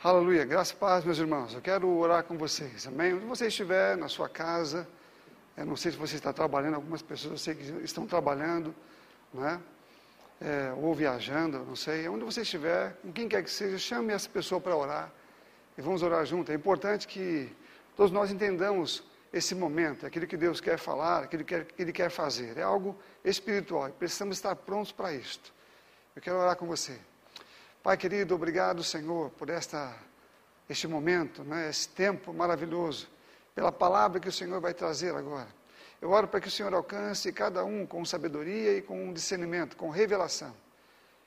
Aleluia, graças e paz, meus irmãos. Eu quero orar com vocês, amém? Onde você estiver, na sua casa, eu não sei se você está trabalhando, algumas pessoas eu sei que estão trabalhando, né? É, ou viajando, não sei. Onde você estiver, com quem quer que seja, chame essa pessoa para orar e vamos orar junto. É importante que todos nós entendamos esse momento, aquilo que Deus quer falar, aquilo que Ele quer fazer. É algo espiritual e precisamos estar prontos para isto. Eu quero orar com você. Pai querido, obrigado, Senhor, por esta, este momento, né, esse tempo maravilhoso, pela palavra que o Senhor vai trazer agora. Eu oro para que o Senhor alcance cada um com sabedoria e com discernimento, com revelação.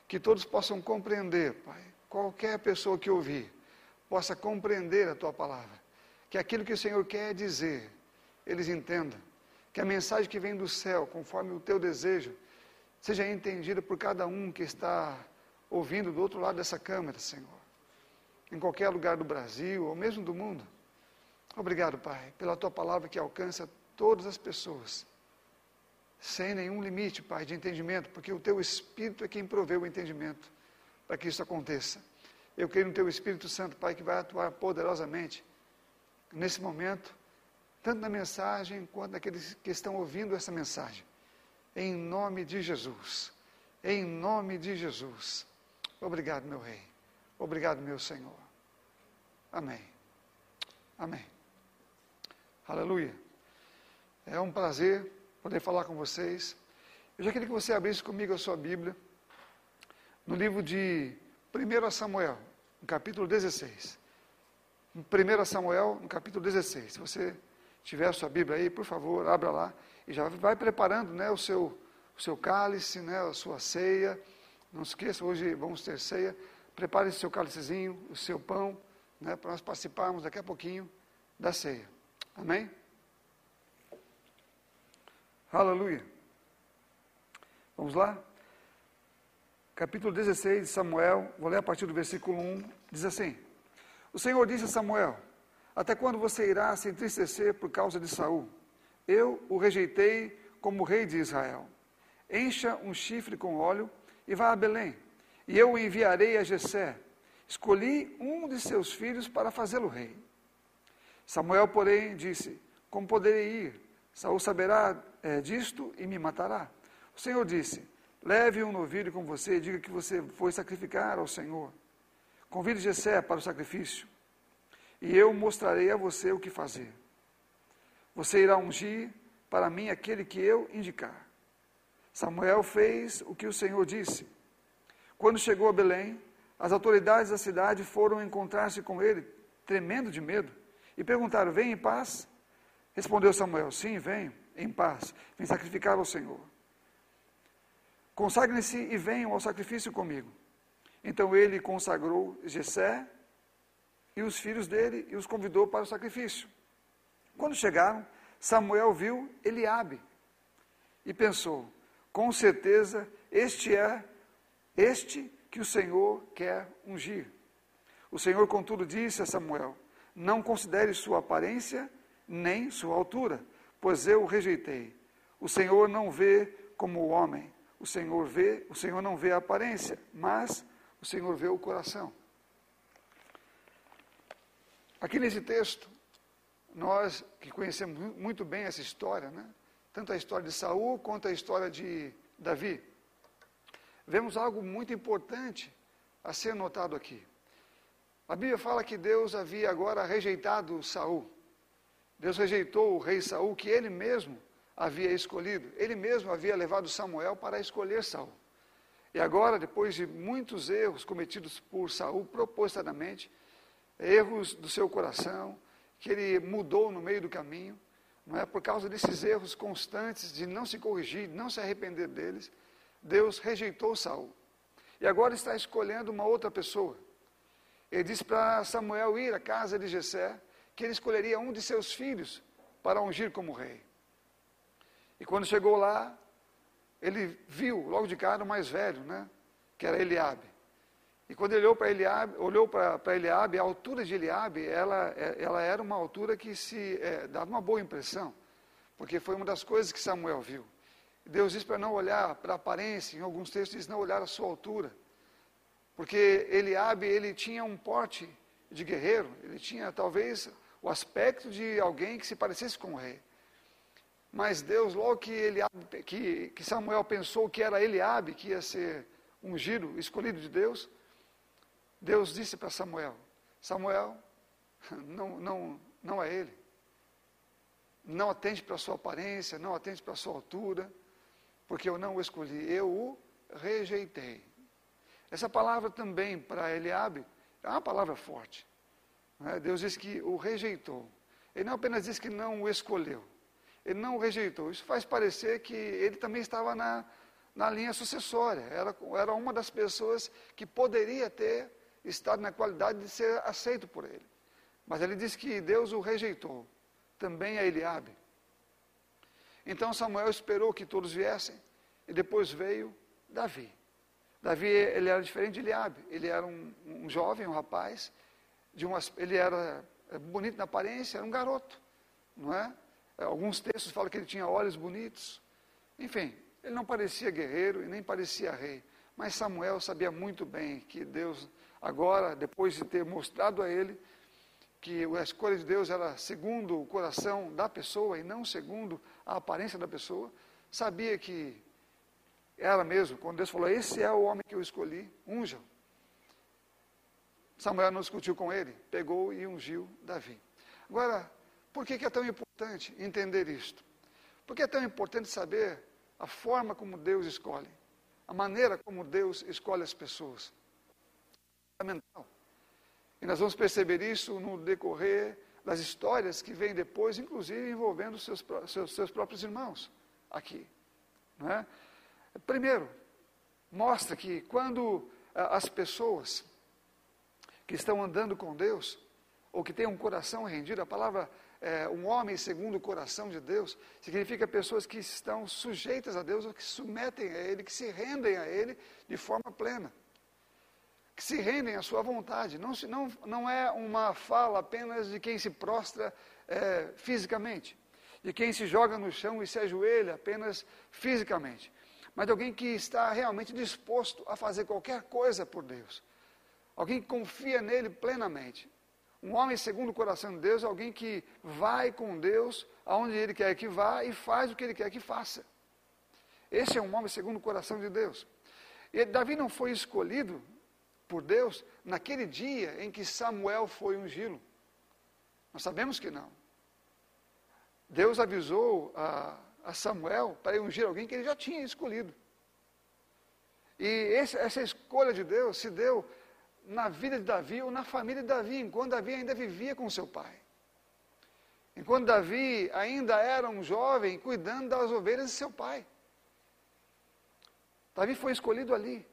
Que todos possam compreender, Pai. Qualquer pessoa que ouvir possa compreender a tua palavra. Que aquilo que o Senhor quer dizer, eles entendam. Que a mensagem que vem do céu, conforme o teu desejo, seja entendida por cada um que está ouvindo do outro lado dessa câmera, Senhor. Em qualquer lugar do Brasil ou mesmo do mundo. Obrigado, Pai, pela tua palavra que alcança todas as pessoas. Sem nenhum limite, Pai, de entendimento, porque o teu Espírito é quem provê o entendimento para que isso aconteça. Eu creio no teu Espírito Santo, Pai, que vai atuar poderosamente nesse momento, tanto na mensagem quanto naqueles que estão ouvindo essa mensagem. Em nome de Jesus. Em nome de Jesus. Obrigado, meu Rei. Obrigado, meu Senhor. Amém. Amém. Aleluia. É um prazer poder falar com vocês. Eu já queria que você abrisse comigo a sua Bíblia no livro de 1 Samuel, no capítulo 16. 1 Samuel, no capítulo 16. Se você tiver a sua Bíblia aí, por favor, abra lá e já vai preparando né, o, seu, o seu cálice, né, a sua ceia não esqueça, hoje vamos ter ceia. Prepare o seu cálicezinho, o seu pão, né, para nós participarmos daqui a pouquinho da ceia. Amém? Aleluia. Vamos lá? Capítulo 16 de Samuel, vou ler a partir do versículo 1, diz assim: O Senhor disse a Samuel: Até quando você irá se entristecer por causa de Saul? Eu o rejeitei como rei de Israel. Encha um chifre com óleo e vá a Belém, e eu o enviarei a Jessé. Escolhi um de seus filhos para fazê-lo rei. Samuel, porém, disse: Como poderei ir? Saul saberá é, disto e me matará. O Senhor disse: Leve um novilho com você e diga que você foi sacrificar ao Senhor. Convide Jessé para o sacrifício, e eu mostrarei a você o que fazer. Você irá ungir para mim aquele que eu indicar. Samuel fez o que o Senhor disse. Quando chegou a Belém, as autoridades da cidade foram encontrar-se com ele, tremendo de medo, e perguntaram: Vem em paz? Respondeu Samuel: Sim, venho em paz. Vem sacrificar ao Senhor. Consagrem-se e venham ao sacrifício comigo. Então ele consagrou Jessé e os filhos dele e os convidou para o sacrifício. Quando chegaram, Samuel viu Eliabe e pensou: com certeza, este é este que o Senhor quer ungir. O Senhor, contudo, disse a Samuel: Não considere sua aparência nem sua altura, pois eu o rejeitei. O Senhor não vê como o homem. O Senhor vê, o Senhor não vê a aparência, mas o Senhor vê o coração. Aqui nesse texto, nós que conhecemos muito bem essa história, né? Tanto a história de Saul quanto a história de Davi. Vemos algo muito importante a ser notado aqui. A Bíblia fala que Deus havia agora rejeitado Saul. Deus rejeitou o rei Saul que ele mesmo havia escolhido. Ele mesmo havia levado Samuel para escolher Saul. E agora, depois de muitos erros cometidos por Saul propositadamente, erros do seu coração, que ele mudou no meio do caminho, não é por causa desses erros constantes de não se corrigir, não se arrepender deles, Deus rejeitou Saul. E agora está escolhendo uma outra pessoa. Ele disse para Samuel ir à casa de Jessé, que ele escolheria um de seus filhos para ungir como rei. E quando chegou lá, ele viu logo de cara o mais velho, né? Que era Eliabe. E quando ele olhou para Eliabe, Eliabe, a altura de Eliabe, ela, ela era uma altura que se é, dava uma boa impressão, porque foi uma das coisas que Samuel viu. Deus diz para não olhar para a aparência, em alguns textos diz não olhar a sua altura, porque Eliabe ele tinha um porte de guerreiro, ele tinha talvez o aspecto de alguém que se parecesse com o rei. Mas Deus, logo que, ele, que, que Samuel pensou que era Eliabe, que ia ser ungido, escolhido de Deus, Deus disse para Samuel: Samuel, não, não, não é ele. Não atende para a sua aparência, não atende para a sua altura, porque eu não o escolhi, eu o rejeitei. Essa palavra também para Eliabe é uma palavra forte. É? Deus diz que o rejeitou. Ele não apenas diz que não o escolheu, ele não o rejeitou. Isso faz parecer que ele também estava na, na linha sucessória. Era, era uma das pessoas que poderia ter estado na qualidade de ser aceito por ele. Mas ele diz que Deus o rejeitou. Também a Eliabe. Então Samuel esperou que todos viessem. E depois veio Davi. Davi, ele era diferente de Eliabe. Ele era um, um jovem, um rapaz. De uma, ele era é, bonito na aparência, era um garoto. Não é? Alguns textos falam que ele tinha olhos bonitos. Enfim, ele não parecia guerreiro e nem parecia rei. Mas Samuel sabia muito bem que Deus, agora, depois de ter mostrado a ele que a escolha de Deus era segundo o coração da pessoa e não segundo a aparência da pessoa, sabia que era mesmo, quando Deus falou: Esse é o homem que eu escolhi, unja. Samuel não discutiu com ele, pegou e ungiu Davi. Agora, por que, que é tão importante entender isto? Porque é tão importante saber a forma como Deus escolhe, a maneira como Deus escolhe as pessoas. Fundamental. E nós vamos perceber isso no decorrer das histórias que vêm depois, inclusive envolvendo seus, seus, seus próprios irmãos aqui. É? Primeiro, mostra que quando ah, as pessoas que estão andando com Deus, ou que têm um coração rendido, a palavra é, um homem segundo o coração de Deus, significa pessoas que estão sujeitas a Deus, ou que se submetem a Ele, que se rendem a Ele de forma plena. Que se rendem à sua vontade. Não, se, não, não é uma fala apenas de quem se prostra é, fisicamente, de quem se joga no chão e se ajoelha apenas fisicamente, mas de alguém que está realmente disposto a fazer qualquer coisa por Deus. Alguém que confia nele plenamente. Um homem segundo o coração de Deus é alguém que vai com Deus aonde ele quer que vá e faz o que ele quer que faça. Esse é um homem segundo o coração de Deus. E Davi não foi escolhido por Deus naquele dia em que Samuel foi ungí-lo. Nós sabemos que não. Deus avisou a, a Samuel para ungir alguém que ele já tinha escolhido. E esse, essa escolha de Deus se deu na vida de Davi ou na família de Davi, enquanto Davi ainda vivia com seu pai. Enquanto Davi ainda era um jovem cuidando das ovelhas de seu pai. Davi foi escolhido ali.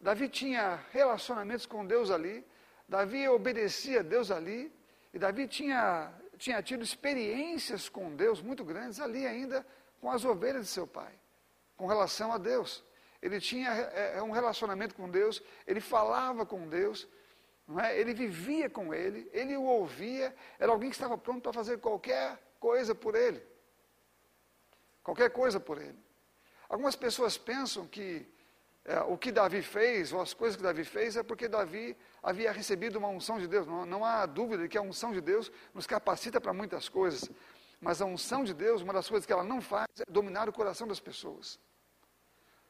Davi tinha relacionamentos com Deus ali. Davi obedecia a Deus ali. E Davi tinha, tinha tido experiências com Deus muito grandes ali ainda com as ovelhas de seu pai, com relação a Deus ele tinha é, é, um relacionamento com Deus, ele falava com Deus, é? ele vivia com ele, ele o ouvia, era alguém que estava pronto para fazer qualquer coisa por ele. Qualquer coisa por ele. Algumas pessoas pensam que é, o que Davi fez, ou as coisas que Davi fez, é porque Davi havia recebido uma unção de Deus. Não, não há dúvida de que a unção de Deus nos capacita para muitas coisas. Mas a unção de Deus, uma das coisas que ela não faz é dominar o coração das pessoas.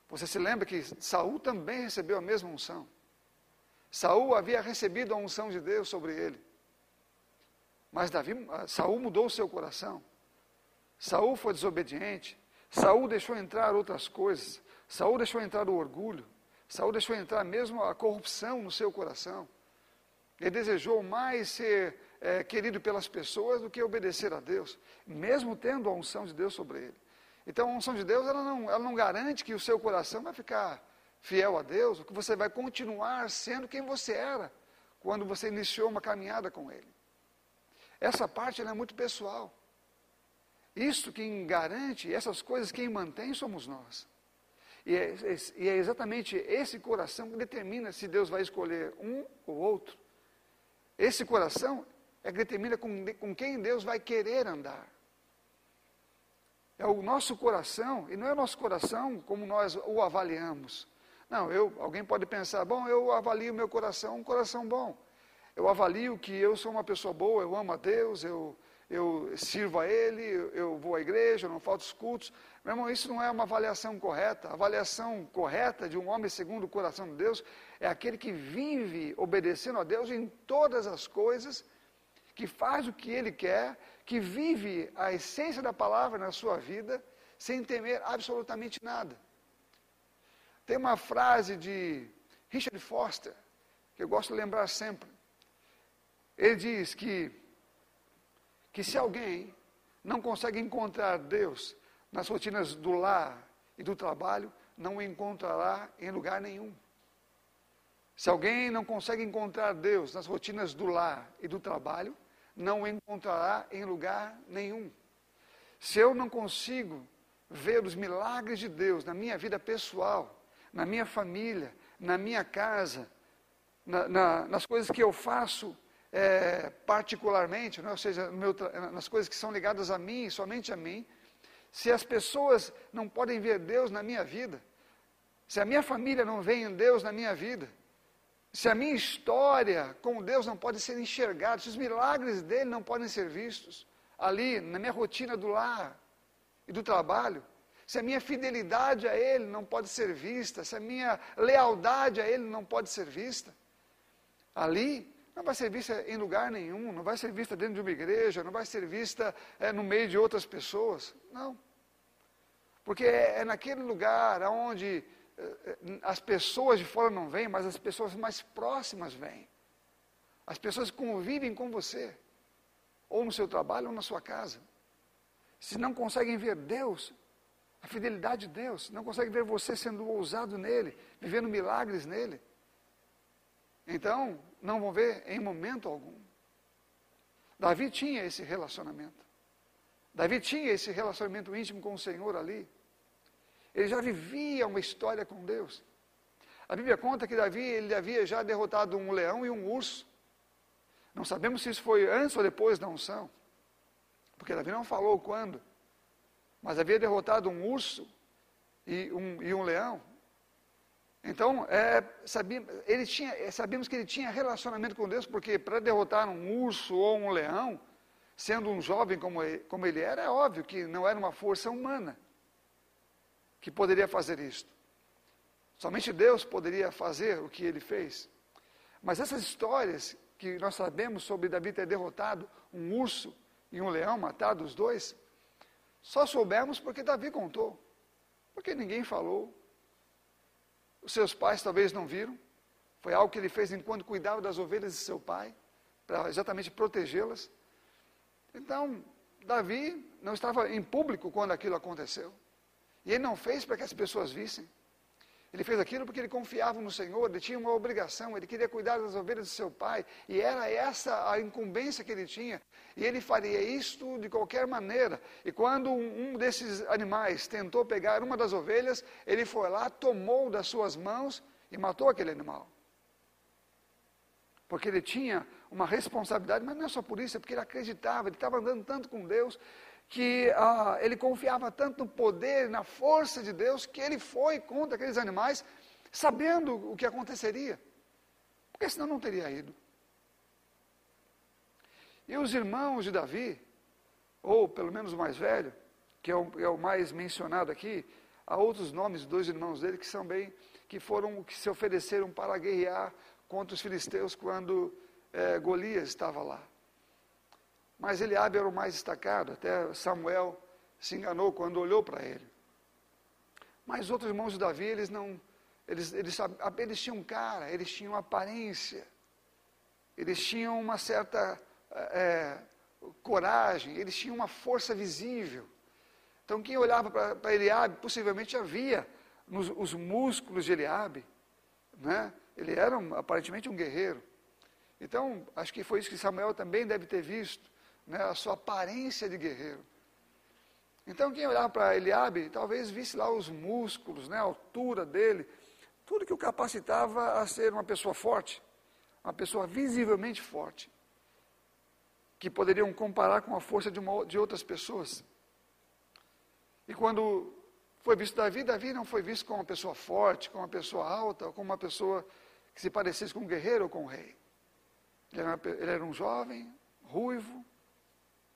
Você se lembra que Saul também recebeu a mesma unção. Saul havia recebido a unção de Deus sobre ele. Mas Davi, ah, Saul mudou o seu coração. Saul foi desobediente. Saul deixou entrar outras coisas. Saul deixou entrar o orgulho. Saul deixou entrar mesmo a corrupção no seu coração. Ele desejou mais ser é, querido pelas pessoas do que obedecer a Deus, mesmo tendo a unção de Deus sobre ele. Então a unção de Deus ela não, ela não garante que o seu coração vai ficar fiel a Deus, ou que você vai continuar sendo quem você era quando você iniciou uma caminhada com Ele. Essa parte é muito pessoal. Isso quem garante, essas coisas quem mantém somos nós. E é, e é, exatamente esse coração que determina se Deus vai escolher um ou outro. Esse coração é que determina com, com quem Deus vai querer andar. É o nosso coração, e não é o nosso coração como nós o avaliamos. Não, eu, alguém pode pensar, bom, eu avalio meu coração um coração bom. eu avalio que eu sou uma pessoa boa, eu amo a Deus, eu, eu sirvo a Ele, eu vou à igreja, eu não falto os cultos. Meu irmão, isso não é uma avaliação correta. A avaliação correta de um homem segundo o coração de Deus é aquele que vive obedecendo a Deus em todas as coisas, que faz o que Ele quer, que vive a essência da palavra na sua vida, sem temer absolutamente nada. Tem uma frase de Richard Foster, que eu gosto de lembrar sempre. Ele diz que que se alguém não consegue encontrar Deus nas rotinas do lar e do trabalho, não o encontrará em lugar nenhum. Se alguém não consegue encontrar Deus nas rotinas do lar e do trabalho, não o encontrará em lugar nenhum. Se eu não consigo ver os milagres de Deus na minha vida pessoal, na minha família, na minha casa, na, na, nas coisas que eu faço é, particularmente, né? ou seja, meu, nas coisas que são ligadas a mim, somente a mim, se as pessoas não podem ver Deus na minha vida, se a minha família não vê em Deus na minha vida, se a minha história com Deus não pode ser enxergada, se os milagres dele não podem ser vistos ali na minha rotina do lar e do trabalho, se a minha fidelidade a Ele não pode ser vista, se a minha lealdade a Ele não pode ser vista, ali não vai ser vista em lugar nenhum, não vai ser vista dentro de uma igreja, não vai ser vista é, no meio de outras pessoas. Não. Porque é, é naquele lugar onde é, é, as pessoas de fora não vêm, mas as pessoas mais próximas vêm. As pessoas convivem com você, ou no seu trabalho ou na sua casa. Se não conseguem ver Deus, a fidelidade de Deus, não conseguem ver você sendo ousado nele, vivendo milagres nele. Então, não vão ver em momento algum. Davi tinha esse relacionamento. Davi tinha esse relacionamento íntimo com o Senhor ali. Ele já vivia uma história com Deus. A Bíblia conta que Davi ele havia já derrotado um leão e um urso. Não sabemos se isso foi antes ou depois da unção, porque Davi não falou quando, mas havia derrotado um urso e um, e um leão. Então, é, ele tinha, é, sabemos que ele tinha relacionamento com Deus, porque para derrotar um urso ou um leão, sendo um jovem como ele, como ele era, é óbvio que não era uma força humana que poderia fazer isto. Somente Deus poderia fazer o que ele fez. Mas essas histórias que nós sabemos sobre Davi ter derrotado um urso e um leão, matado os dois, só soubemos porque Davi contou. Porque ninguém falou, os seus pais talvez não viram. Foi algo que ele fez enquanto cuidava das ovelhas de seu pai, para exatamente protegê-las. Então, Davi não estava em público quando aquilo aconteceu. E ele não fez para que as pessoas vissem. Ele fez aquilo porque ele confiava no Senhor, ele tinha uma obrigação, ele queria cuidar das ovelhas de seu pai, e era essa a incumbência que ele tinha, e ele faria isto de qualquer maneira. E quando um desses animais tentou pegar uma das ovelhas, ele foi lá, tomou das suas mãos e matou aquele animal. Porque ele tinha uma responsabilidade, mas não é só por isso, é porque ele acreditava, ele estava andando tanto com Deus, que ah, ele confiava tanto no poder, na força de Deus, que ele foi contra aqueles animais, sabendo o que aconteceria. Porque senão não teria ido. E os irmãos de Davi, ou pelo menos o mais velho, que é o, é o mais mencionado aqui, há outros nomes, dois irmãos dele, que são bem, que foram, que se ofereceram para guerrear contra os filisteus quando é, Golias estava lá. Mas Eliabe era o mais destacado, até Samuel se enganou quando olhou para ele. Mas os outros irmãos de Davi, eles não, eles, eles, eles tinham cara, eles tinham aparência, eles tinham uma certa é, coragem, eles tinham uma força visível. Então quem olhava para Eliabe, possivelmente havia nos, os músculos de Eliabe, né? ele era um, aparentemente um guerreiro. Então, acho que foi isso que Samuel também deve ter visto né, a sua aparência de guerreiro. Então, quem olhava para Eliabe, talvez visse lá os músculos, né, a altura dele, tudo que o capacitava a ser uma pessoa forte, uma pessoa visivelmente forte, que poderiam comparar com a força de, uma, de outras pessoas. E quando foi visto Davi, Davi não foi visto como uma pessoa forte, como uma pessoa alta, como uma pessoa que se parecesse com um guerreiro ou com um rei. Ele era, ele era um jovem, ruivo,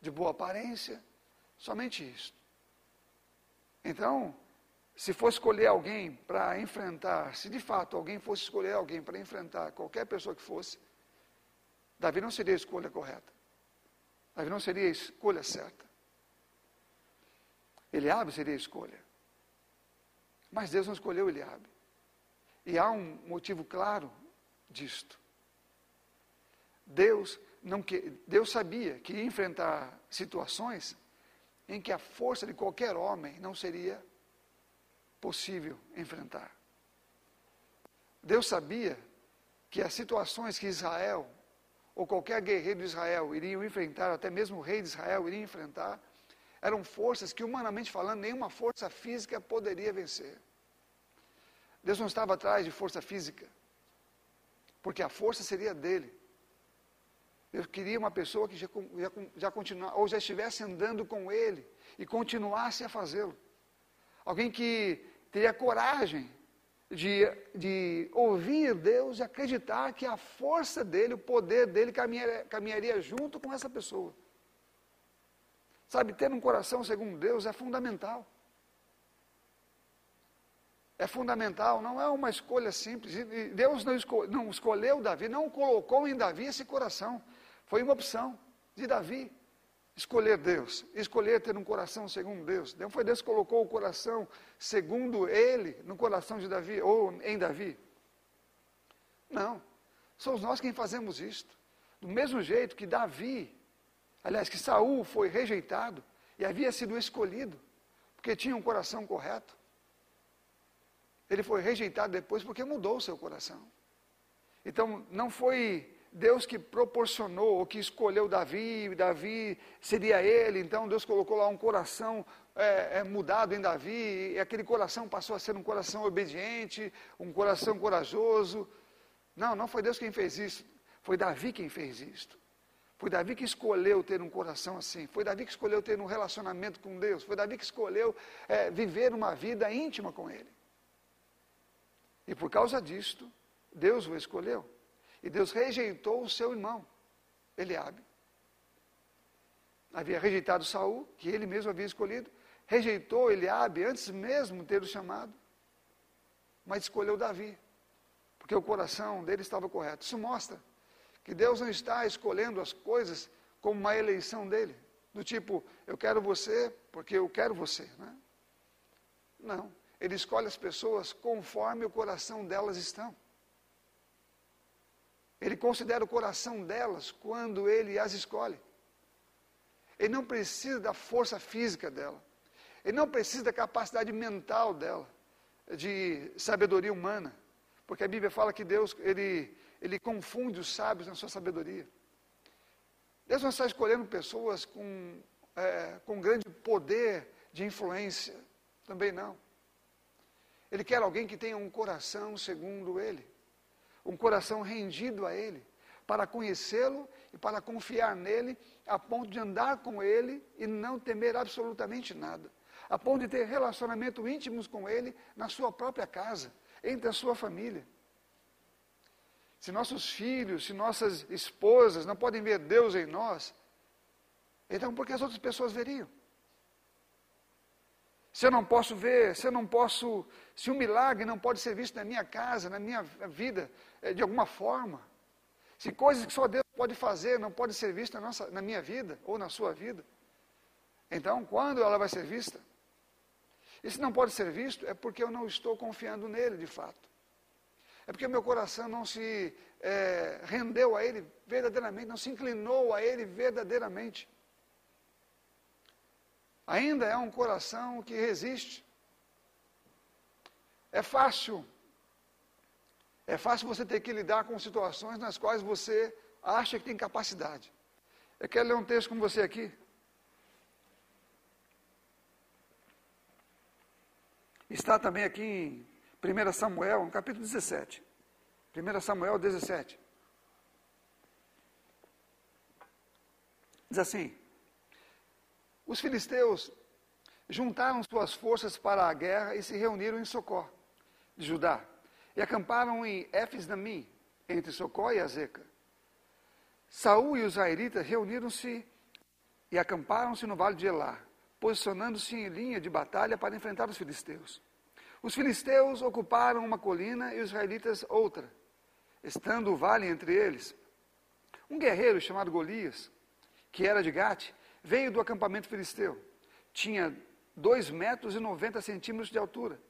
de boa aparência, somente isso. Então, se fosse escolher alguém para enfrentar, se de fato alguém fosse escolher alguém para enfrentar qualquer pessoa que fosse, Davi não seria a escolha correta. Davi não seria a escolha certa. Eliabe seria a escolha. Mas Deus não escolheu Eliabe. E há um motivo claro disto. Deus não que Deus sabia que ia enfrentar situações em que a força de qualquer homem não seria possível enfrentar. Deus sabia que as situações que Israel ou qualquer guerreiro de Israel iriam enfrentar, até mesmo o rei de Israel iria enfrentar, eram forças que, humanamente falando, nenhuma força física poderia vencer. Deus não estava atrás de força física, porque a força seria dele. Eu queria uma pessoa que já, já, já continuasse, ou já estivesse andando com ele e continuasse a fazê-lo. Alguém que teria coragem de, de ouvir Deus e acreditar que a força dele, o poder dele caminharia, caminharia junto com essa pessoa. Sabe, ter um coração segundo Deus é fundamental. É fundamental, não é uma escolha simples. Deus não, não escolheu Davi, não colocou em Davi esse coração. Foi uma opção de Davi escolher Deus, escolher ter um coração segundo Deus. Não foi Deus que colocou o coração segundo ele no coração de Davi ou em Davi. Não. Somos nós quem fazemos isto. Do mesmo jeito que Davi Aliás, que Saul foi rejeitado e havia sido escolhido, porque tinha um coração correto. Ele foi rejeitado depois porque mudou o seu coração. Então, não foi Deus que proporcionou ou que escolheu Davi, Davi seria ele, então Deus colocou lá um coração é, é, mudado em Davi, e aquele coração passou a ser um coração obediente, um coração corajoso. Não, não foi Deus quem fez isso, foi Davi quem fez isto. Foi Davi que escolheu ter um coração assim. Foi Davi que escolheu ter um relacionamento com Deus. Foi Davi que escolheu é, viver uma vida íntima com Ele. E por causa disto, Deus o escolheu. E Deus rejeitou o seu irmão, Eliabe. Havia rejeitado Saul, que ele mesmo havia escolhido. Rejeitou Eliabe antes mesmo de ter o chamado. Mas escolheu Davi. Porque o coração dele estava correto. Isso mostra que Deus não está escolhendo as coisas como uma eleição dele, do tipo, eu quero você porque eu quero você. Né? Não, ele escolhe as pessoas conforme o coração delas estão. Ele considera o coração delas quando ele as escolhe. Ele não precisa da força física dela. Ele não precisa da capacidade mental dela, de sabedoria humana. Porque a Bíblia fala que Deus, ele, ele confunde os sábios na sua sabedoria. Deus não está escolhendo pessoas com, é, com grande poder de influência, também não. Ele quer alguém que tenha um coração segundo Ele, um coração rendido a Ele, para conhecê-lo e para confiar nele, a ponto de andar com Ele e não temer absolutamente nada, a ponto de ter relacionamento íntimos com Ele na sua própria casa, entre a sua família se nossos filhos, se nossas esposas não podem ver Deus em nós, então por que as outras pessoas veriam? Se eu não posso ver, se eu não posso, se um milagre não pode ser visto na minha casa, na minha vida, de alguma forma, se coisas que só Deus pode fazer não pode ser vista na, nossa, na minha vida ou na sua vida, então quando ela vai ser vista? E se não pode ser visto, é porque eu não estou confiando nele de fato. É porque meu coração não se é, rendeu a Ele verdadeiramente, não se inclinou a Ele verdadeiramente. Ainda é um coração que resiste. É fácil. É fácil você ter que lidar com situações nas quais você acha que tem capacidade. Eu quero ler um texto com você aqui. Está também aqui em 1 Samuel, no capítulo 17. 1 Samuel 17. Diz assim: Os filisteus juntaram suas forças para a guerra e se reuniram em Socó, de Judá, e acamparam em Éfes-Damim, entre Socó e Azeca. Saul e os israelitas reuniram-se e acamparam-se no vale de Elá, posicionando-se em linha de batalha para enfrentar os filisteus. Os filisteus ocuparam uma colina e os israelitas outra, estando o vale entre eles. Um guerreiro chamado Golias, que era de Gate, veio do acampamento filisteu. Tinha dois metros e 90 centímetros de altura.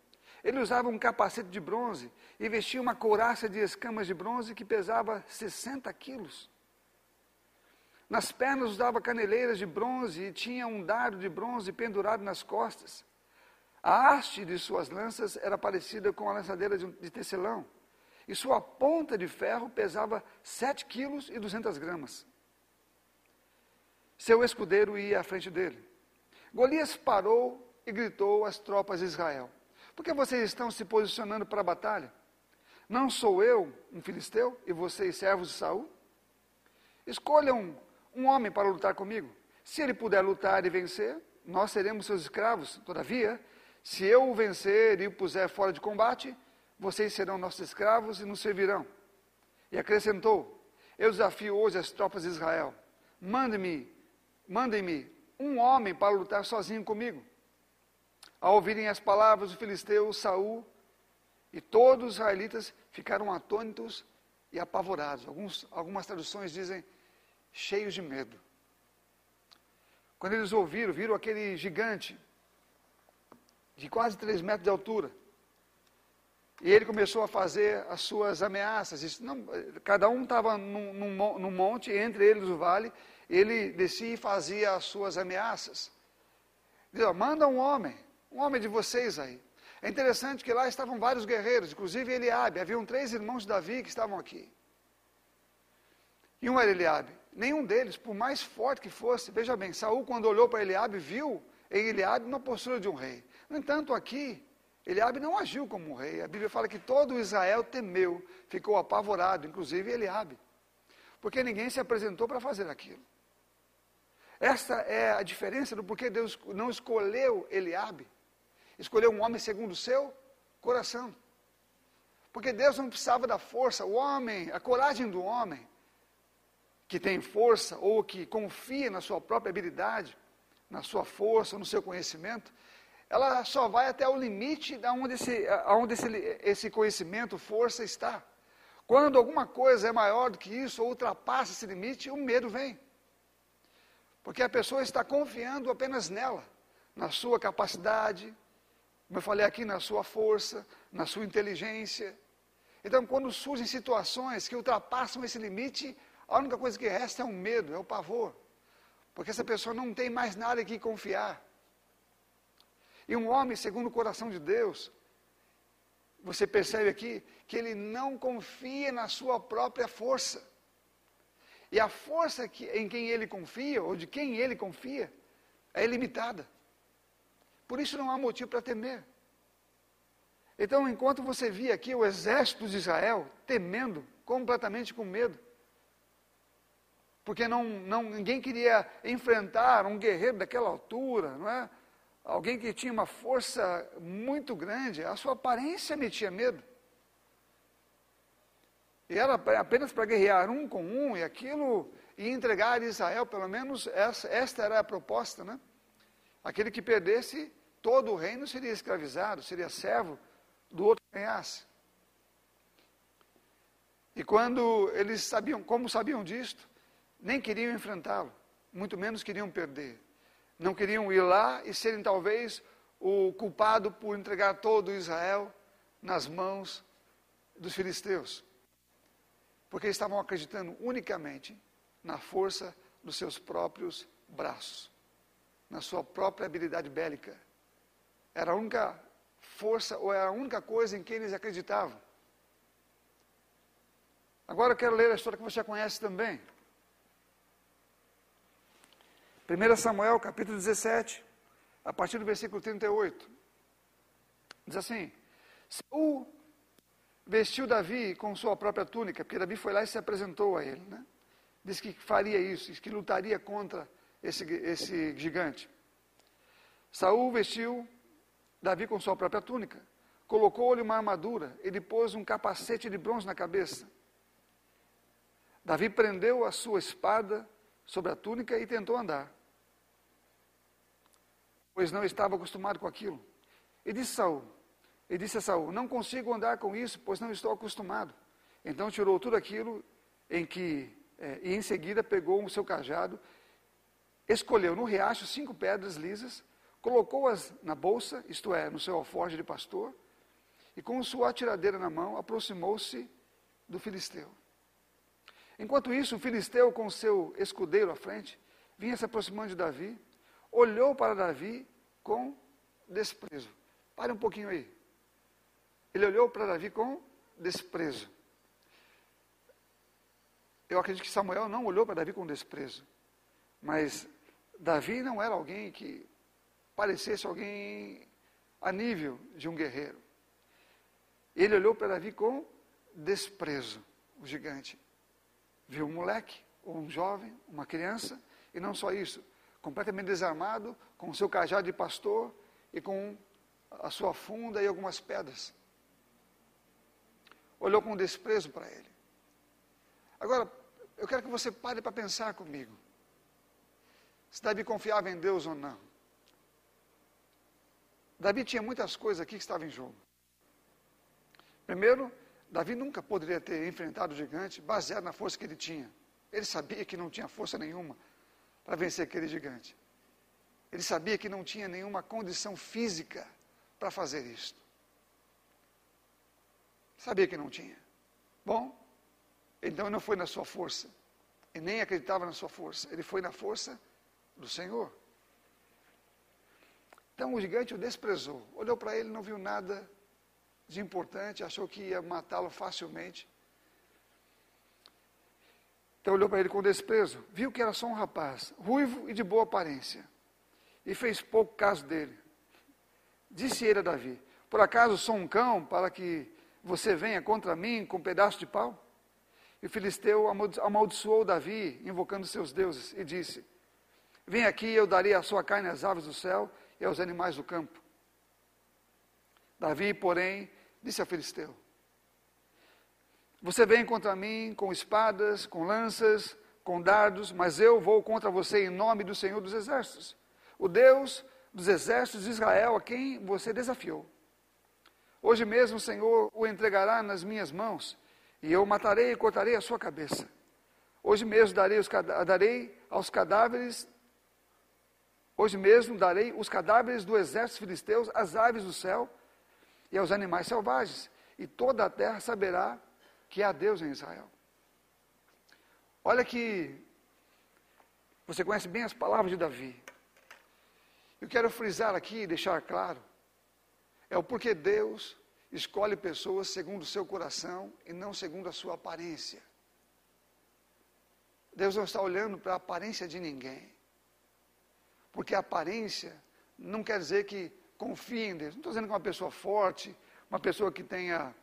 Ele usava um capacete de bronze e vestia uma couraça de escamas de bronze que pesava 60 quilos. Nas pernas usava caneleiras de bronze e tinha um dardo de bronze pendurado nas costas. A haste de suas lanças era parecida com a lançadeira de, tecelão. E sua ponta de ferro pesava 7 quilos e 200 gramas. Seu escudeiro ia à frente dele. Golias parou e gritou às tropas de Israel: Por que vocês estão se posicionando para a batalha? Não sou eu um filisteu e vocês servos de Saul? Escolham um homem para lutar comigo. Se ele puder lutar e vencer, nós seremos seus escravos. Todavia, se eu o vencer e o puser fora de combate, vocês serão nossos escravos e nos servirão. E acrescentou: Eu desafio hoje as tropas de Israel. Mandem-me, mandem-me um homem para lutar sozinho comigo. Ao ouvirem as palavras do filisteu Saul e todos os israelitas ficaram atônitos e apavorados. Alguns, algumas traduções dizem cheios de medo. Quando eles ouviram, viram aquele gigante de quase três metros de altura. E ele começou a fazer as suas ameaças. Não, cada um estava num, num, monte, entre eles o vale. Ele descia e fazia as suas ameaças. Diz, manda um homem, um homem de vocês aí. É interessante que lá estavam vários guerreiros, inclusive Eliabe. Haviam três irmãos de Davi que estavam aqui. E um era Eliabe. Nenhum deles, por mais forte que fosse, veja bem, Saul quando olhou para Eliabe, viu em Eliabe uma postura de um rei. No entanto, aqui, Eliabe não agiu como um rei. A Bíblia fala que todo Israel temeu, ficou apavorado, inclusive Eliabe. Porque ninguém se apresentou para fazer aquilo. Esta é a diferença do porquê Deus não escolheu Eliabe. Escolheu um homem segundo o seu coração. Porque Deus não precisava da força, o homem, a coragem do homem que tem força ou que confia na sua própria habilidade, na sua força, no seu conhecimento, ela só vai até o limite de onde, esse, onde esse, esse conhecimento, força está. Quando alguma coisa é maior do que isso, ou ultrapassa esse limite, o medo vem. Porque a pessoa está confiando apenas nela, na sua capacidade, como eu falei aqui, na sua força, na sua inteligência. Então, quando surgem situações que ultrapassam esse limite, a única coisa que resta é o medo, é o pavor. Porque essa pessoa não tem mais nada em que confiar. E um homem, segundo o coração de Deus, você percebe aqui que ele não confia na sua própria força. E a força que, em quem ele confia, ou de quem ele confia, é ilimitada. Por isso não há motivo para temer. Então, enquanto você via aqui o exército de Israel temendo, completamente com medo, porque não, não, ninguém queria enfrentar um guerreiro daquela altura, não é? Alguém que tinha uma força muito grande, a sua aparência metia medo. E era apenas para guerrear um com um, e aquilo, e entregar Israel, pelo menos essa, esta era a proposta, né? Aquele que perdesse todo o reino seria escravizado, seria servo do outro que ganhasse. E quando eles sabiam, como sabiam disto, nem queriam enfrentá-lo, muito menos queriam perder. Não queriam ir lá e serem talvez o culpado por entregar todo Israel nas mãos dos filisteus. Porque estavam acreditando unicamente na força dos seus próprios braços, na sua própria habilidade bélica. Era a única força ou era a única coisa em que eles acreditavam. Agora eu quero ler a história que você já conhece também. 1 Samuel capítulo 17, a partir do versículo 38. Diz assim: Saul vestiu Davi com sua própria túnica, porque Davi foi lá e se apresentou a ele, né? Diz que faria isso, que lutaria contra esse, esse gigante. Saul vestiu Davi com sua própria túnica, colocou-lhe uma armadura, ele pôs um capacete de bronze na cabeça. Davi prendeu a sua espada sobre a túnica e tentou andar, pois não estava acostumado com aquilo. E disse Saul, e disse a Saul: Não consigo andar com isso, pois não estou acostumado. Então tirou tudo aquilo em que é, e em seguida pegou o seu cajado, escolheu no riacho cinco pedras lisas, colocou-as na bolsa, isto é, no seu alforje de pastor, e com sua atiradeira na mão aproximou-se do filisteu. Enquanto isso, o filisteu, com seu escudeiro à frente, vinha se aproximando de Davi, olhou para Davi com desprezo. Pare um pouquinho aí. Ele olhou para Davi com desprezo. Eu acredito que Samuel não olhou para Davi com desprezo. Mas Davi não era alguém que parecesse alguém a nível de um guerreiro. Ele olhou para Davi com desprezo, o gigante. Viu um moleque, ou um jovem, uma criança, e não só isso, completamente desarmado, com o seu cajado de pastor e com a sua funda e algumas pedras. Olhou com desprezo para ele. Agora, eu quero que você pare para pensar comigo. Se Davi confiava em Deus ou não. Davi tinha muitas coisas aqui que estavam em jogo. Primeiro, Davi nunca poderia ter enfrentado o gigante baseado na força que ele tinha. Ele sabia que não tinha força nenhuma para vencer aquele gigante. Ele sabia que não tinha nenhuma condição física para fazer isto. Sabia que não tinha. Bom, então não foi na sua força. E nem acreditava na sua força. Ele foi na força do Senhor. Então o gigante o desprezou. Olhou para ele, não viu nada de importante, achou que ia matá-lo facilmente. Então olhou para ele com desprezo, viu que era só um rapaz, ruivo e de boa aparência, e fez pouco caso dele. Disse ele a Davi: Por acaso sou um cão para que você venha contra mim com um pedaço de pau? E o filisteu amaldiçoou Davi, invocando seus deuses, e disse: Vem aqui, eu darei a sua carne às aves do céu e aos animais do campo. Davi, porém, disse ao filisteu: Você vem contra mim com espadas, com lanças, com dardos, mas eu vou contra você em nome do Senhor dos Exércitos, o Deus dos exércitos de Israel, a quem você desafiou. Hoje mesmo o Senhor o entregará nas minhas mãos, e eu matarei e cortarei a sua cabeça. Hoje mesmo darei, os, darei aos cadáveres, hoje mesmo darei os cadáveres do exército filisteus às aves do céu, e aos animais selvagens, e toda a terra saberá que há Deus em Israel. Olha que você conhece bem as palavras de Davi. Eu quero frisar aqui e deixar claro, é o porquê Deus escolhe pessoas segundo o seu coração e não segundo a sua aparência. Deus não está olhando para a aparência de ninguém. Porque a aparência não quer dizer que confie em Deus. Não estou dizendo que uma pessoa forte, uma pessoa que tenha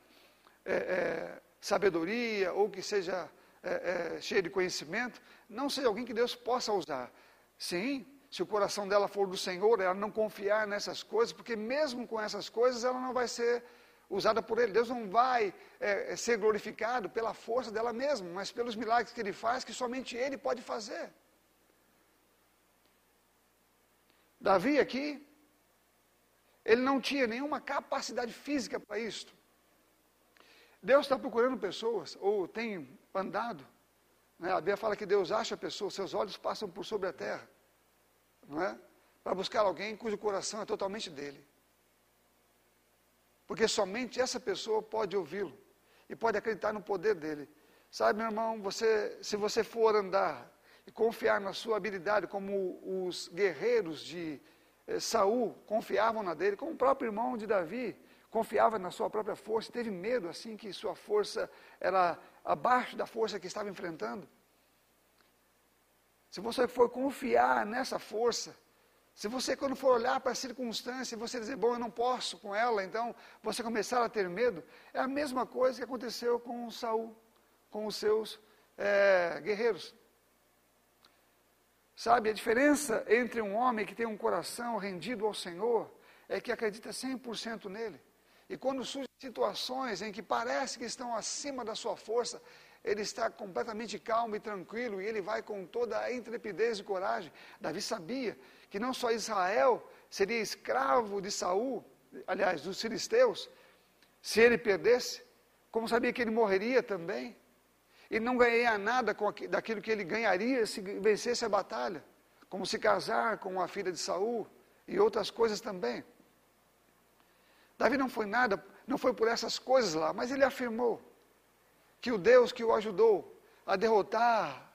é, é, sabedoria ou que seja é, é, cheia de conhecimento, não seja alguém que Deus possa usar. Sim, se o coração dela for do Senhor, ela não confiar nessas coisas, porque mesmo com essas coisas ela não vai ser usada por Ele. Deus não vai é, é, ser glorificado pela força dela mesma, mas pelos milagres que Ele faz, que somente Ele pode fazer. Davi aqui ele não tinha nenhuma capacidade física para isto. Deus está procurando pessoas, ou tem andado. Né? A Bíblia fala que Deus acha pessoas, seus olhos passam por sobre a terra. Não é? Para buscar alguém cujo coração é totalmente dele. Porque somente essa pessoa pode ouvi-lo e pode acreditar no poder dele. Sabe, meu irmão, você, se você for andar e confiar na sua habilidade, como os guerreiros de eh, Saul confiavam na dele, como o próprio irmão de Davi confiava na sua própria força, teve medo assim que sua força era abaixo da força que estava enfrentando. Se você for confiar nessa força, se você quando for olhar para a circunstância, você dizer, bom, eu não posso com ela, então você começar a ter medo, é a mesma coisa que aconteceu com Saul, com os seus é, guerreiros. Sabe, a diferença entre um homem que tem um coração rendido ao Senhor é que acredita 100% nele. E quando surgem situações em que parece que estão acima da sua força, ele está completamente calmo e tranquilo e ele vai com toda a intrepidez e coragem. Davi sabia que não só Israel seria escravo de Saul, aliás, dos filisteus, se ele perdesse, como sabia que ele morreria também. E não ganharia nada com daquilo que ele ganharia se vencesse a batalha, como se casar com a filha de Saul e outras coisas também. Davi não foi nada, não foi por essas coisas lá, mas ele afirmou que o Deus que o ajudou a derrotar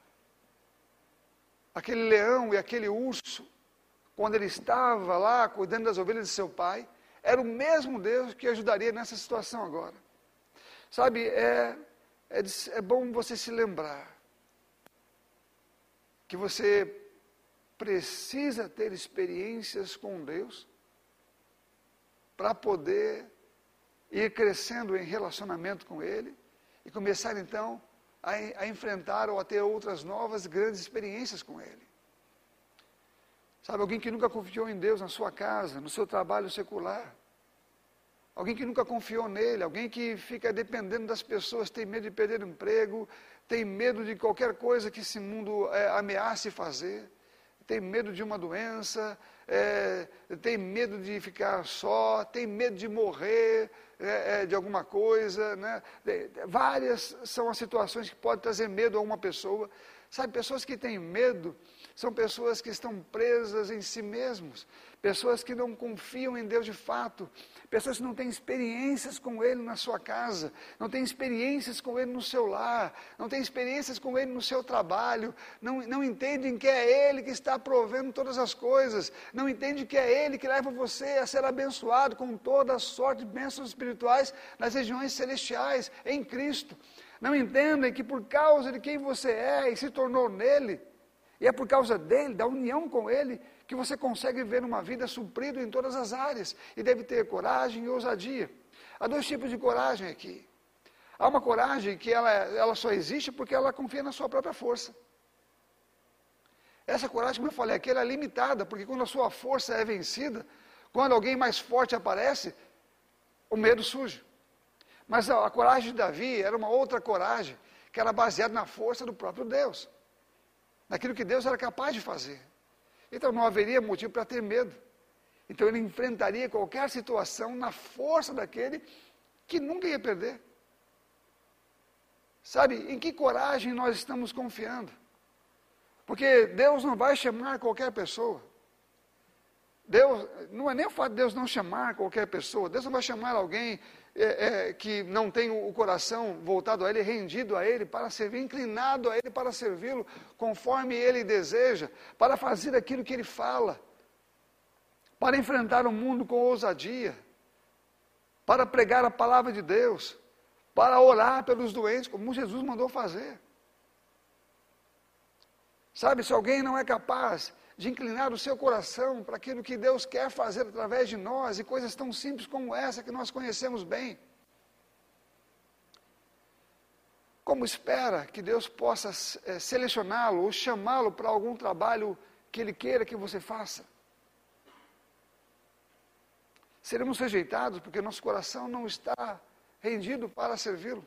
aquele leão e aquele urso, quando ele estava lá cuidando das ovelhas de seu pai, era o mesmo Deus que ajudaria nessa situação agora. Sabe, é, é, é bom você se lembrar que você precisa ter experiências com Deus para poder ir crescendo em relacionamento com Ele e começar então a, a, enfrentar ou a ter outras novas grandes experiências com Ele. Sabe, alguém que nunca confiou em Deus na sua casa, no seu trabalho secular. Alguém que nunca confiou nele, alguém que fica dependendo das pessoas, tem medo de perder o emprego, tem medo de qualquer coisa que esse mundo é, ameace fazer, tem medo de uma doença, é, tem medo de ficar só, tem medo de morrer é, é de alguma coisa. Né? Várias são as situações que podem trazer medo a uma pessoa. Sabe, pessoas que têm medo são pessoas que estão presas em si mesmos, pessoas que não confiam em Deus de fato, pessoas que não têm experiências com Ele na sua casa, não têm experiências com Ele no seu lar, não têm experiências com Ele no seu trabalho, não, não entendem que é Ele que está provendo todas as coisas, não entendem que é Ele que leva você a ser abençoado com toda a sorte de bênçãos espirituais nas regiões celestiais, em Cristo. Não entendem que por causa de quem você é e se tornou nele, e é por causa dele, da união com ele, que você consegue viver uma vida suprido em todas as áreas e deve ter coragem e ousadia. Há dois tipos de coragem aqui. Há uma coragem que ela, ela só existe porque ela confia na sua própria força. Essa coragem, como eu falei aqui, ela é limitada, porque quando a sua força é vencida, quando alguém mais forte aparece, o medo surge. Mas a, a coragem de Davi era uma outra coragem, que era baseada na força do próprio Deus, naquilo que Deus era capaz de fazer. Então não haveria motivo para ter medo. Então ele enfrentaria qualquer situação na força daquele que nunca ia perder. Sabe, em que coragem nós estamos confiando? Porque Deus não vai chamar qualquer pessoa. Deus, não é nem o fato de Deus não chamar qualquer pessoa, Deus não vai chamar alguém é, é, que não tem o coração voltado a Ele, rendido a Ele, para servir, inclinado a Ele para servi-lo, conforme Ele deseja, para fazer aquilo que Ele fala, para enfrentar o mundo com ousadia, para pregar a palavra de Deus, para orar pelos doentes, como Jesus mandou fazer. Sabe, se alguém não é capaz de inclinar o seu coração para aquilo que Deus quer fazer através de nós e coisas tão simples como essa que nós conhecemos bem. Como espera que Deus possa é, selecioná-lo ou chamá-lo para algum trabalho que Ele queira que você faça? Seremos rejeitados porque nosso coração não está rendido para servi-lo.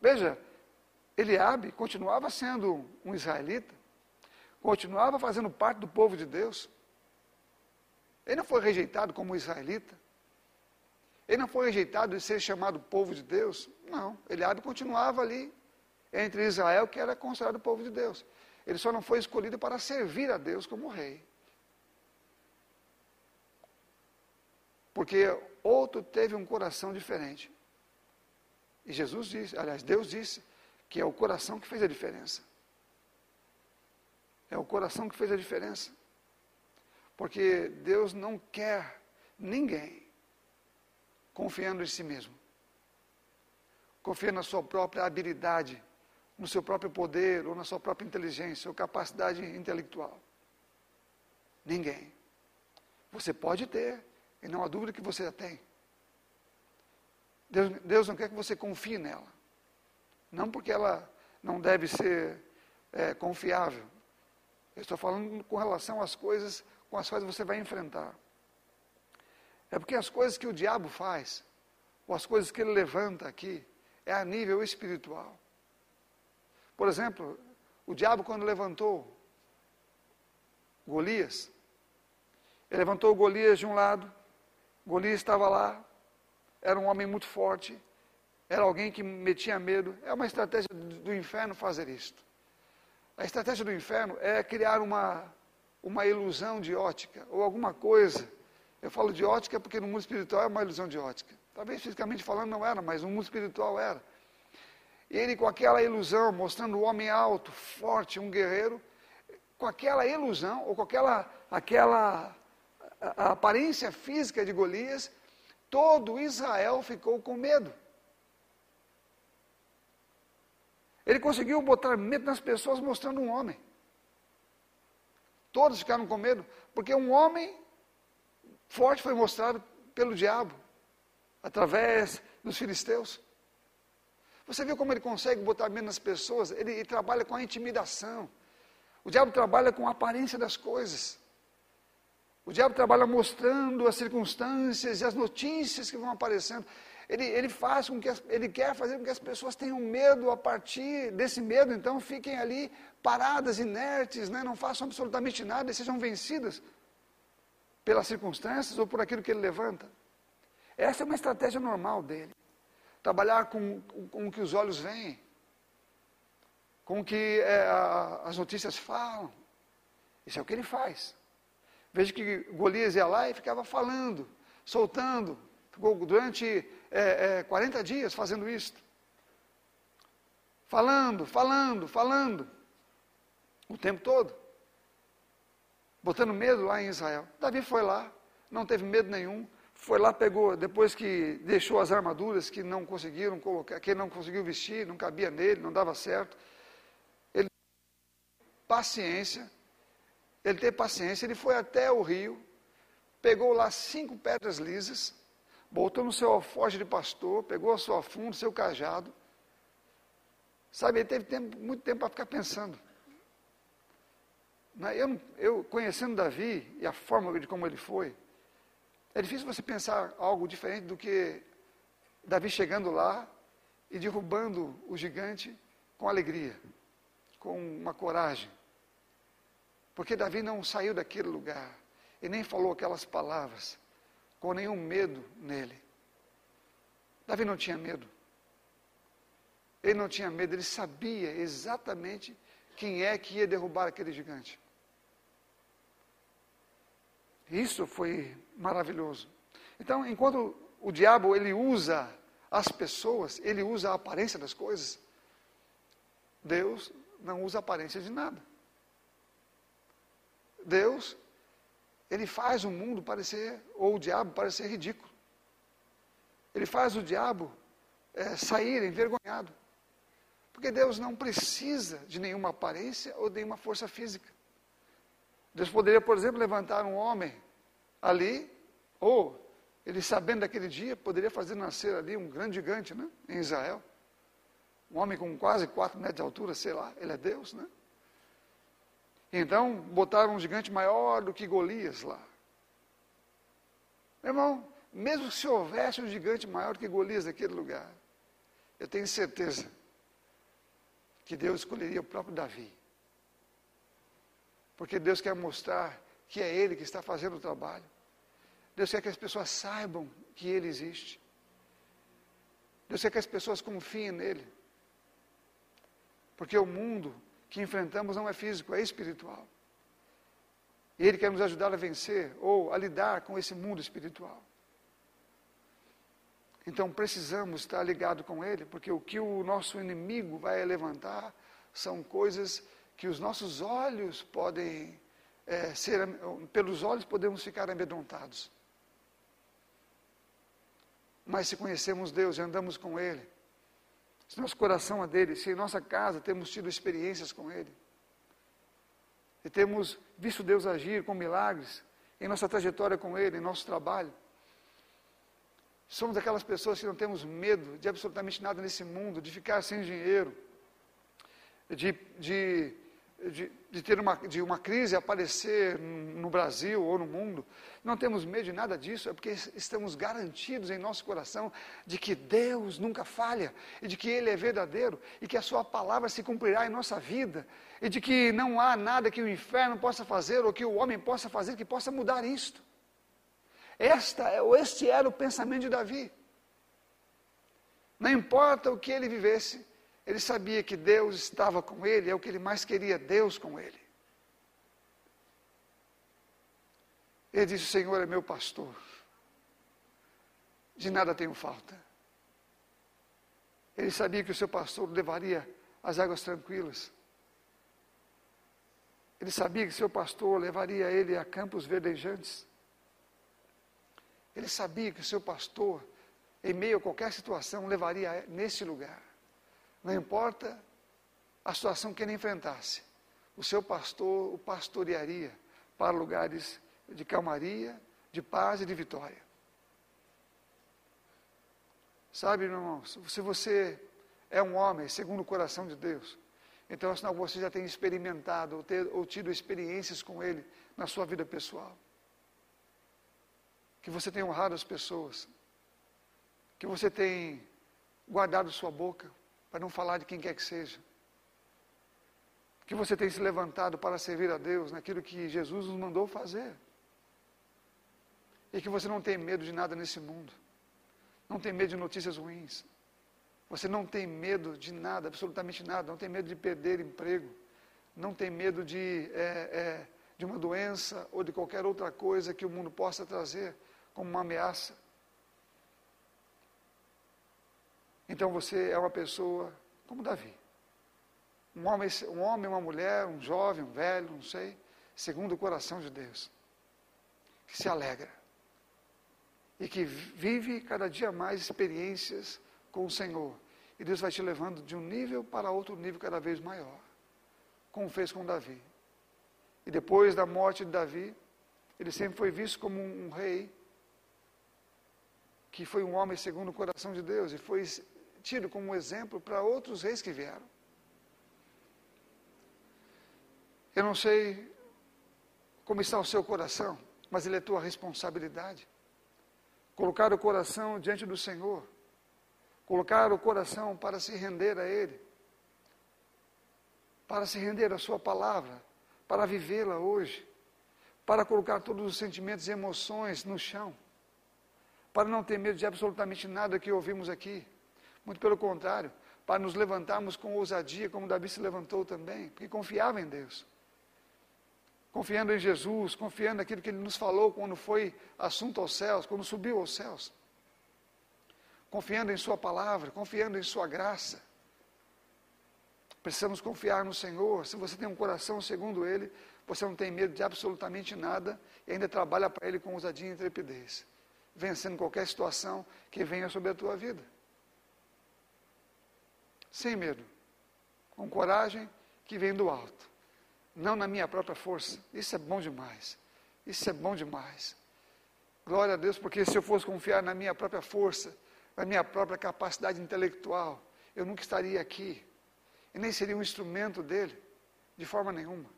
Veja, Eliabe continuava sendo um israelita, continuava fazendo parte do povo de Deus. Ele não foi rejeitado como israelita. Ele não foi rejeitado de ser chamado povo de Deus. Não, Eliabe continuava ali entre Israel, que era considerado povo de Deus. Ele só não foi escolhido para servir a Deus como rei. Porque outro teve um coração diferente. E Jesus disse, aliás, Deus disse, que é o coração que fez a diferença. É o coração que fez a diferença. Porque Deus não quer ninguém confiando em si mesmo. Confiando na sua própria habilidade, no seu próprio poder, ou na sua própria inteligência, ou capacidade intelectual. Ninguém. Você pode ter, e não há dúvida que você a tem. Deus, Deus não quer que você confie nela. Não porque ela não deve ser é, confiável, eu estou falando com relação às coisas com as quais você vai enfrentar. É porque as coisas que o diabo faz, ou as coisas que ele levanta aqui, é a nível espiritual. Por exemplo, o diabo, quando levantou Golias, ele levantou Golias de um lado, Golias estava lá, era um homem muito forte, era alguém que metia medo. É uma estratégia do inferno fazer isto. A estratégia do inferno é criar uma, uma ilusão de ótica, ou alguma coisa. Eu falo de ótica porque no mundo espiritual é uma ilusão de ótica. Talvez fisicamente falando não era, mas no mundo espiritual era. E ele com aquela ilusão, mostrando o homem alto, forte, um guerreiro, com aquela ilusão, ou com aquela, aquela a, a aparência física de Golias, todo Israel ficou com medo. Ele conseguiu botar medo nas pessoas mostrando um homem. Todos ficaram com medo, porque um homem forte foi mostrado pelo diabo, através dos filisteus. Você viu como ele consegue botar medo nas pessoas? Ele, ele trabalha com a intimidação. O diabo trabalha com a aparência das coisas. O diabo trabalha mostrando as circunstâncias e as notícias que vão aparecendo. Ele, ele faz com que as, ele quer fazer com que as pessoas tenham medo a partir desse medo, então fiquem ali paradas, inertes, né? não façam absolutamente nada e sejam vencidas pelas circunstâncias ou por aquilo que ele levanta. Essa é uma estratégia normal dele. Trabalhar com, com o que os olhos veem, com o que é, a, as notícias falam. Isso é o que ele faz. Veja que Golias ia lá e ficava falando, soltando. Ficou durante é, é, 40 dias fazendo isso. Falando, falando, falando. O tempo todo. Botando medo lá em Israel. Davi foi lá, não teve medo nenhum. Foi lá, pegou, depois que deixou as armaduras que não conseguiram colocar, que não conseguiu vestir, não cabia nele, não dava certo. Ele paciência, ele teve paciência, ele foi até o rio, pegou lá cinco pedras lisas, botou no seu alforje de pastor, pegou a sua funda, seu cajado. Sabe, ele teve tempo, muito tempo para ficar pensando. Né, eu, eu, conhecendo Davi e a forma de como ele foi, é difícil você pensar algo diferente do que Davi chegando lá e derrubando o gigante com alegria, com uma coragem. Porque Davi não saiu daquele lugar e nem falou aquelas palavras com nenhum medo nele. Davi não tinha medo. Ele não tinha medo, ele sabia exatamente quem é que ia derrubar aquele gigante. Isso foi maravilhoso. Então, enquanto o diabo ele usa as pessoas, ele usa a aparência das coisas, Deus não usa aparência de nada. Deus, ele faz o mundo parecer, ou o diabo parecer ridículo. Ele faz o diabo é, sair envergonhado. Porque Deus não precisa de nenhuma aparência ou de nenhuma força física. Deus poderia, por exemplo, levantar um homem ali, ou ele sabendo daquele dia, poderia fazer nascer ali um grande gigante, né? Em Israel. Um homem com quase quatro metros de altura, sei lá, ele é Deus, né? Então, botaram um gigante maior do que Golias lá. Meu irmão, mesmo se houvesse um gigante maior que Golias naquele lugar, eu tenho certeza que Deus escolheria o próprio Davi. Porque Deus quer mostrar que é Ele que está fazendo o trabalho. Deus quer que as pessoas saibam que Ele existe. Deus quer que as pessoas confiem nele. Porque o mundo que enfrentamos não é físico, é espiritual. E Ele quer nos ajudar a vencer ou a lidar com esse mundo espiritual. Então precisamos estar ligados com Ele, porque o que o nosso inimigo vai levantar são coisas que os nossos olhos podem é, ser, pelos olhos podemos ficar amedrontados. Mas se conhecemos Deus e andamos com Ele, se nosso coração é dele, se em nossa casa temos tido experiências com ele, e temos visto Deus agir com milagres em nossa trajetória com ele, em nosso trabalho, somos aquelas pessoas que não temos medo de absolutamente nada nesse mundo, de ficar sem dinheiro, de, de de, de, ter uma, de uma crise aparecer no Brasil ou no mundo, não temos medo de nada disso, é porque estamos garantidos em nosso coração de que Deus nunca falha, e de que Ele é verdadeiro, e que a Sua palavra se cumprirá em nossa vida, e de que não há nada que o inferno possa fazer ou que o homem possa fazer que possa mudar isto. Esta, é, este era o pensamento de Davi. Não importa o que ele vivesse, ele sabia que Deus estava com ele, é o que ele mais queria, Deus com ele. Ele disse: O Senhor é meu pastor, de nada tenho falta. Ele sabia que o seu pastor levaria as águas tranquilas. Ele sabia que seu pastor levaria ele a campos verdejantes. Ele sabia que o seu pastor, em meio a qualquer situação, levaria nesse lugar. Não importa a situação que ele enfrentasse, o seu pastor o pastorearia para lugares de calmaria, de paz e de vitória. Sabe, meu irmão, se você é um homem segundo o coração de Deus, então é sinal que você já tem experimentado ou, ter, ou tido experiências com Ele na sua vida pessoal. Que você tem honrado as pessoas, que você tem guardado sua boca, para não falar de quem quer que seja. Que você tem se levantado para servir a Deus naquilo que Jesus nos mandou fazer. E que você não tem medo de nada nesse mundo. Não tem medo de notícias ruins. Você não tem medo de nada, absolutamente nada. Não tem medo de perder emprego. Não tem medo de, é, é, de uma doença ou de qualquer outra coisa que o mundo possa trazer como uma ameaça. Então você é uma pessoa como Davi. Um homem, um homem, uma mulher, um jovem, um velho, não sei, segundo o coração de Deus, que se alegra e que vive cada dia mais experiências com o Senhor. E Deus vai te levando de um nível para outro nível cada vez maior, como fez com Davi. E depois da morte de Davi, ele sempre foi visto como um, um rei, que foi um homem segundo o coração de Deus, e foi tido como exemplo para outros reis que vieram. Eu não sei como está o seu coração, mas ele é tua responsabilidade. Colocar o coração diante do Senhor, colocar o coração para se render a Ele, para se render à Sua palavra, para vivê-la hoje, para colocar todos os sentimentos e emoções no chão, para não ter medo de absolutamente nada que ouvimos aqui, muito pelo contrário, para nos levantarmos com ousadia, como Davi se levantou também, porque confiava em Deus. Confiando em Jesus, confiando naquilo que Ele nos falou quando foi assunto aos céus, quando subiu aos céus. Confiando em Sua palavra, confiando em Sua graça. Precisamos confiar no Senhor. Se você tem um coração segundo Ele, você não tem medo de absolutamente nada e ainda trabalha para Ele com ousadia e intrepidez, vencendo qualquer situação que venha sobre a tua vida sem medo, com coragem que vem do alto, não na minha própria força. Isso é bom demais. Isso é bom demais. Glória a Deus, porque se eu fosse confiar na minha própria força, na minha própria capacidade intelectual, eu nunca estaria aqui. E nem seria um instrumento dele, de forma nenhuma.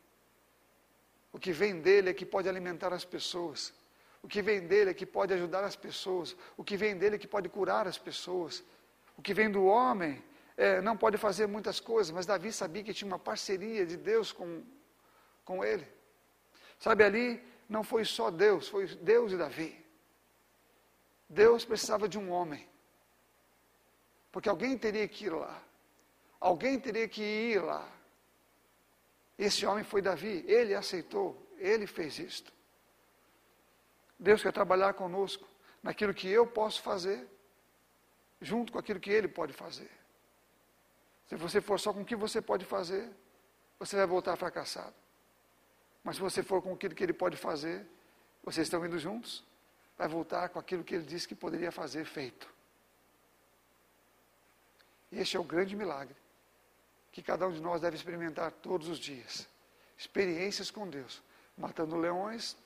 O que vem dele é que pode alimentar as pessoas. O que vem dele é que pode ajudar as pessoas. O que vem dele é que pode curar as pessoas. O que vem do homem é, não pode fazer muitas coisas, mas Davi sabia que tinha uma parceria de Deus com, com ele. Sabe, ali não foi só Deus, foi Deus e Davi. Deus precisava de um homem, porque alguém teria que ir lá, alguém teria que ir lá. Esse homem foi Davi, ele aceitou, ele fez isto. Deus quer trabalhar conosco naquilo que eu posso fazer, junto com aquilo que ele pode fazer. Se você for só com o que você pode fazer, você vai voltar fracassado. Mas se você for com aquilo que ele pode fazer, vocês estão indo juntos, vai voltar com aquilo que ele disse que poderia fazer feito. E este é o grande milagre que cada um de nós deve experimentar todos os dias. Experiências com Deus, matando leões,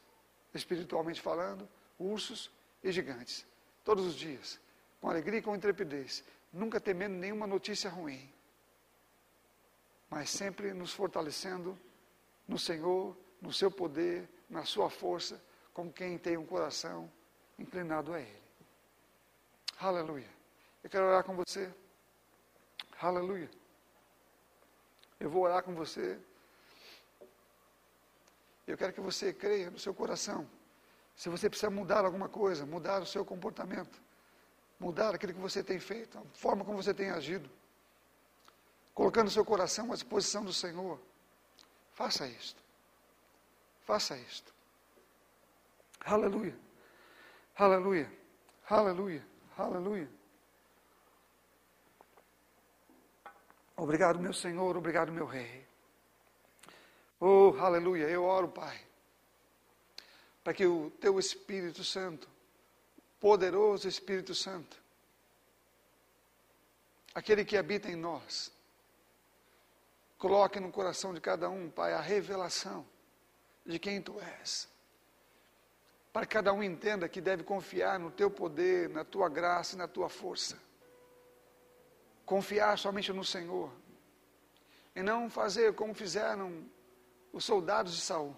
espiritualmente falando, ursos e gigantes. Todos os dias, com alegria e com intrepidez, nunca temendo nenhuma notícia ruim mas sempre nos fortalecendo no Senhor, no seu poder, na sua força, como quem tem um coração inclinado a Ele. Aleluia. Eu quero orar com você. Aleluia. Eu vou orar com você. Eu quero que você creia no seu coração. Se você precisa mudar alguma coisa, mudar o seu comportamento, mudar aquilo que você tem feito, a forma como você tem agido, colocando seu coração à disposição do Senhor, faça isto. Faça isto. Aleluia. Aleluia. Aleluia. Aleluia. Obrigado, meu Senhor. Obrigado, meu Rei. Oh, aleluia. Eu oro, Pai, para que o Teu Espírito Santo, poderoso Espírito Santo, aquele que habita em nós, coloque no coração de cada um, Pai, a revelação de quem Tu és para que cada um entenda que deve confiar no teu poder, na tua graça e na tua força. Confiar somente no Senhor. E não fazer como fizeram os soldados de Saul,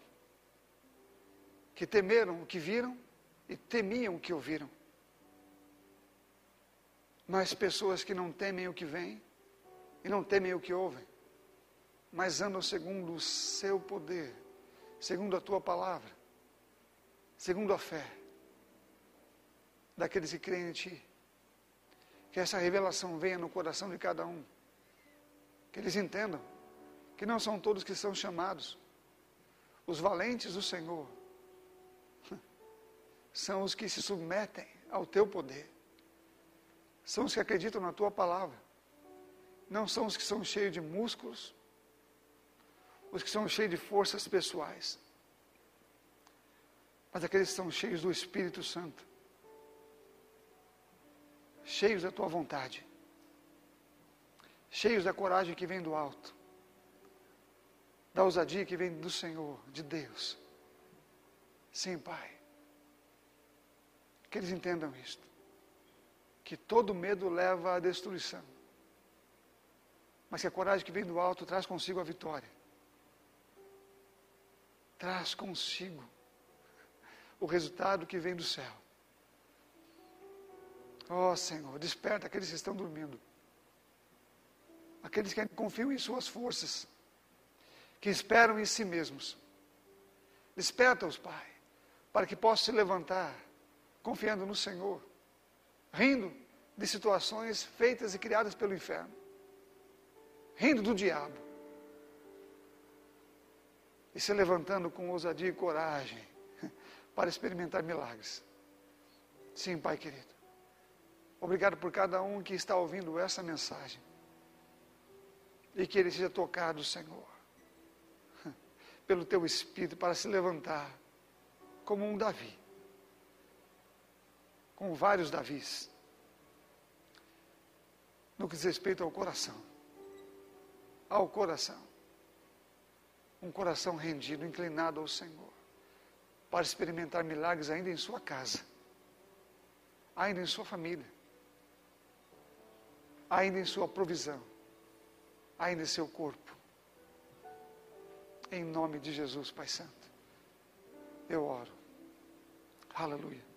que temeram o que viram e temiam o que ouviram. Mas pessoas que não temem o que vem e não temem o que ouvem, mas andam segundo o seu poder, segundo a tua palavra segundo a fé daqueles que creem em Ti. Que essa revelação venha no coração de cada um. Que eles entendam que não são todos que são chamados. Os valentes do Senhor são os que se submetem ao Teu poder. São os que acreditam na Tua palavra. Não são os que são cheios de músculos, os que são cheios de forças pessoais mas aqueles que são cheios do Espírito Santo, cheios da tua vontade, cheios da coragem que vem do alto, da ousadia que vem do Senhor, de Deus. Sim, Pai. Que eles entendam isto. Que todo medo leva à destruição. Mas que a coragem que vem do alto traz consigo a vitória. Traz consigo o resultado que vem do céu. Ó oh, Senhor, desperta aqueles que estão dormindo. Aqueles que confiam em suas forças, que esperam em si mesmos. Desperta-os, Pai, para que possam se levantar, confiando no Senhor, rindo de situações feitas e criadas pelo inferno, rindo do diabo, e se levantando com ousadia e coragem, para experimentar milagres. Sim, Pai querido. Obrigado por cada um que está ouvindo essa mensagem. E que ele seja tocado, Senhor, pelo teu Espírito para se levantar como um Davi, com vários Davis, no que diz respeito ao coração. Ao coração. Um coração rendido, inclinado ao Senhor para experimentar milagres ainda em sua casa, ainda em sua família, ainda em sua provisão, ainda em seu corpo. Em nome de Jesus, Pai Santo, eu oro. Aleluia.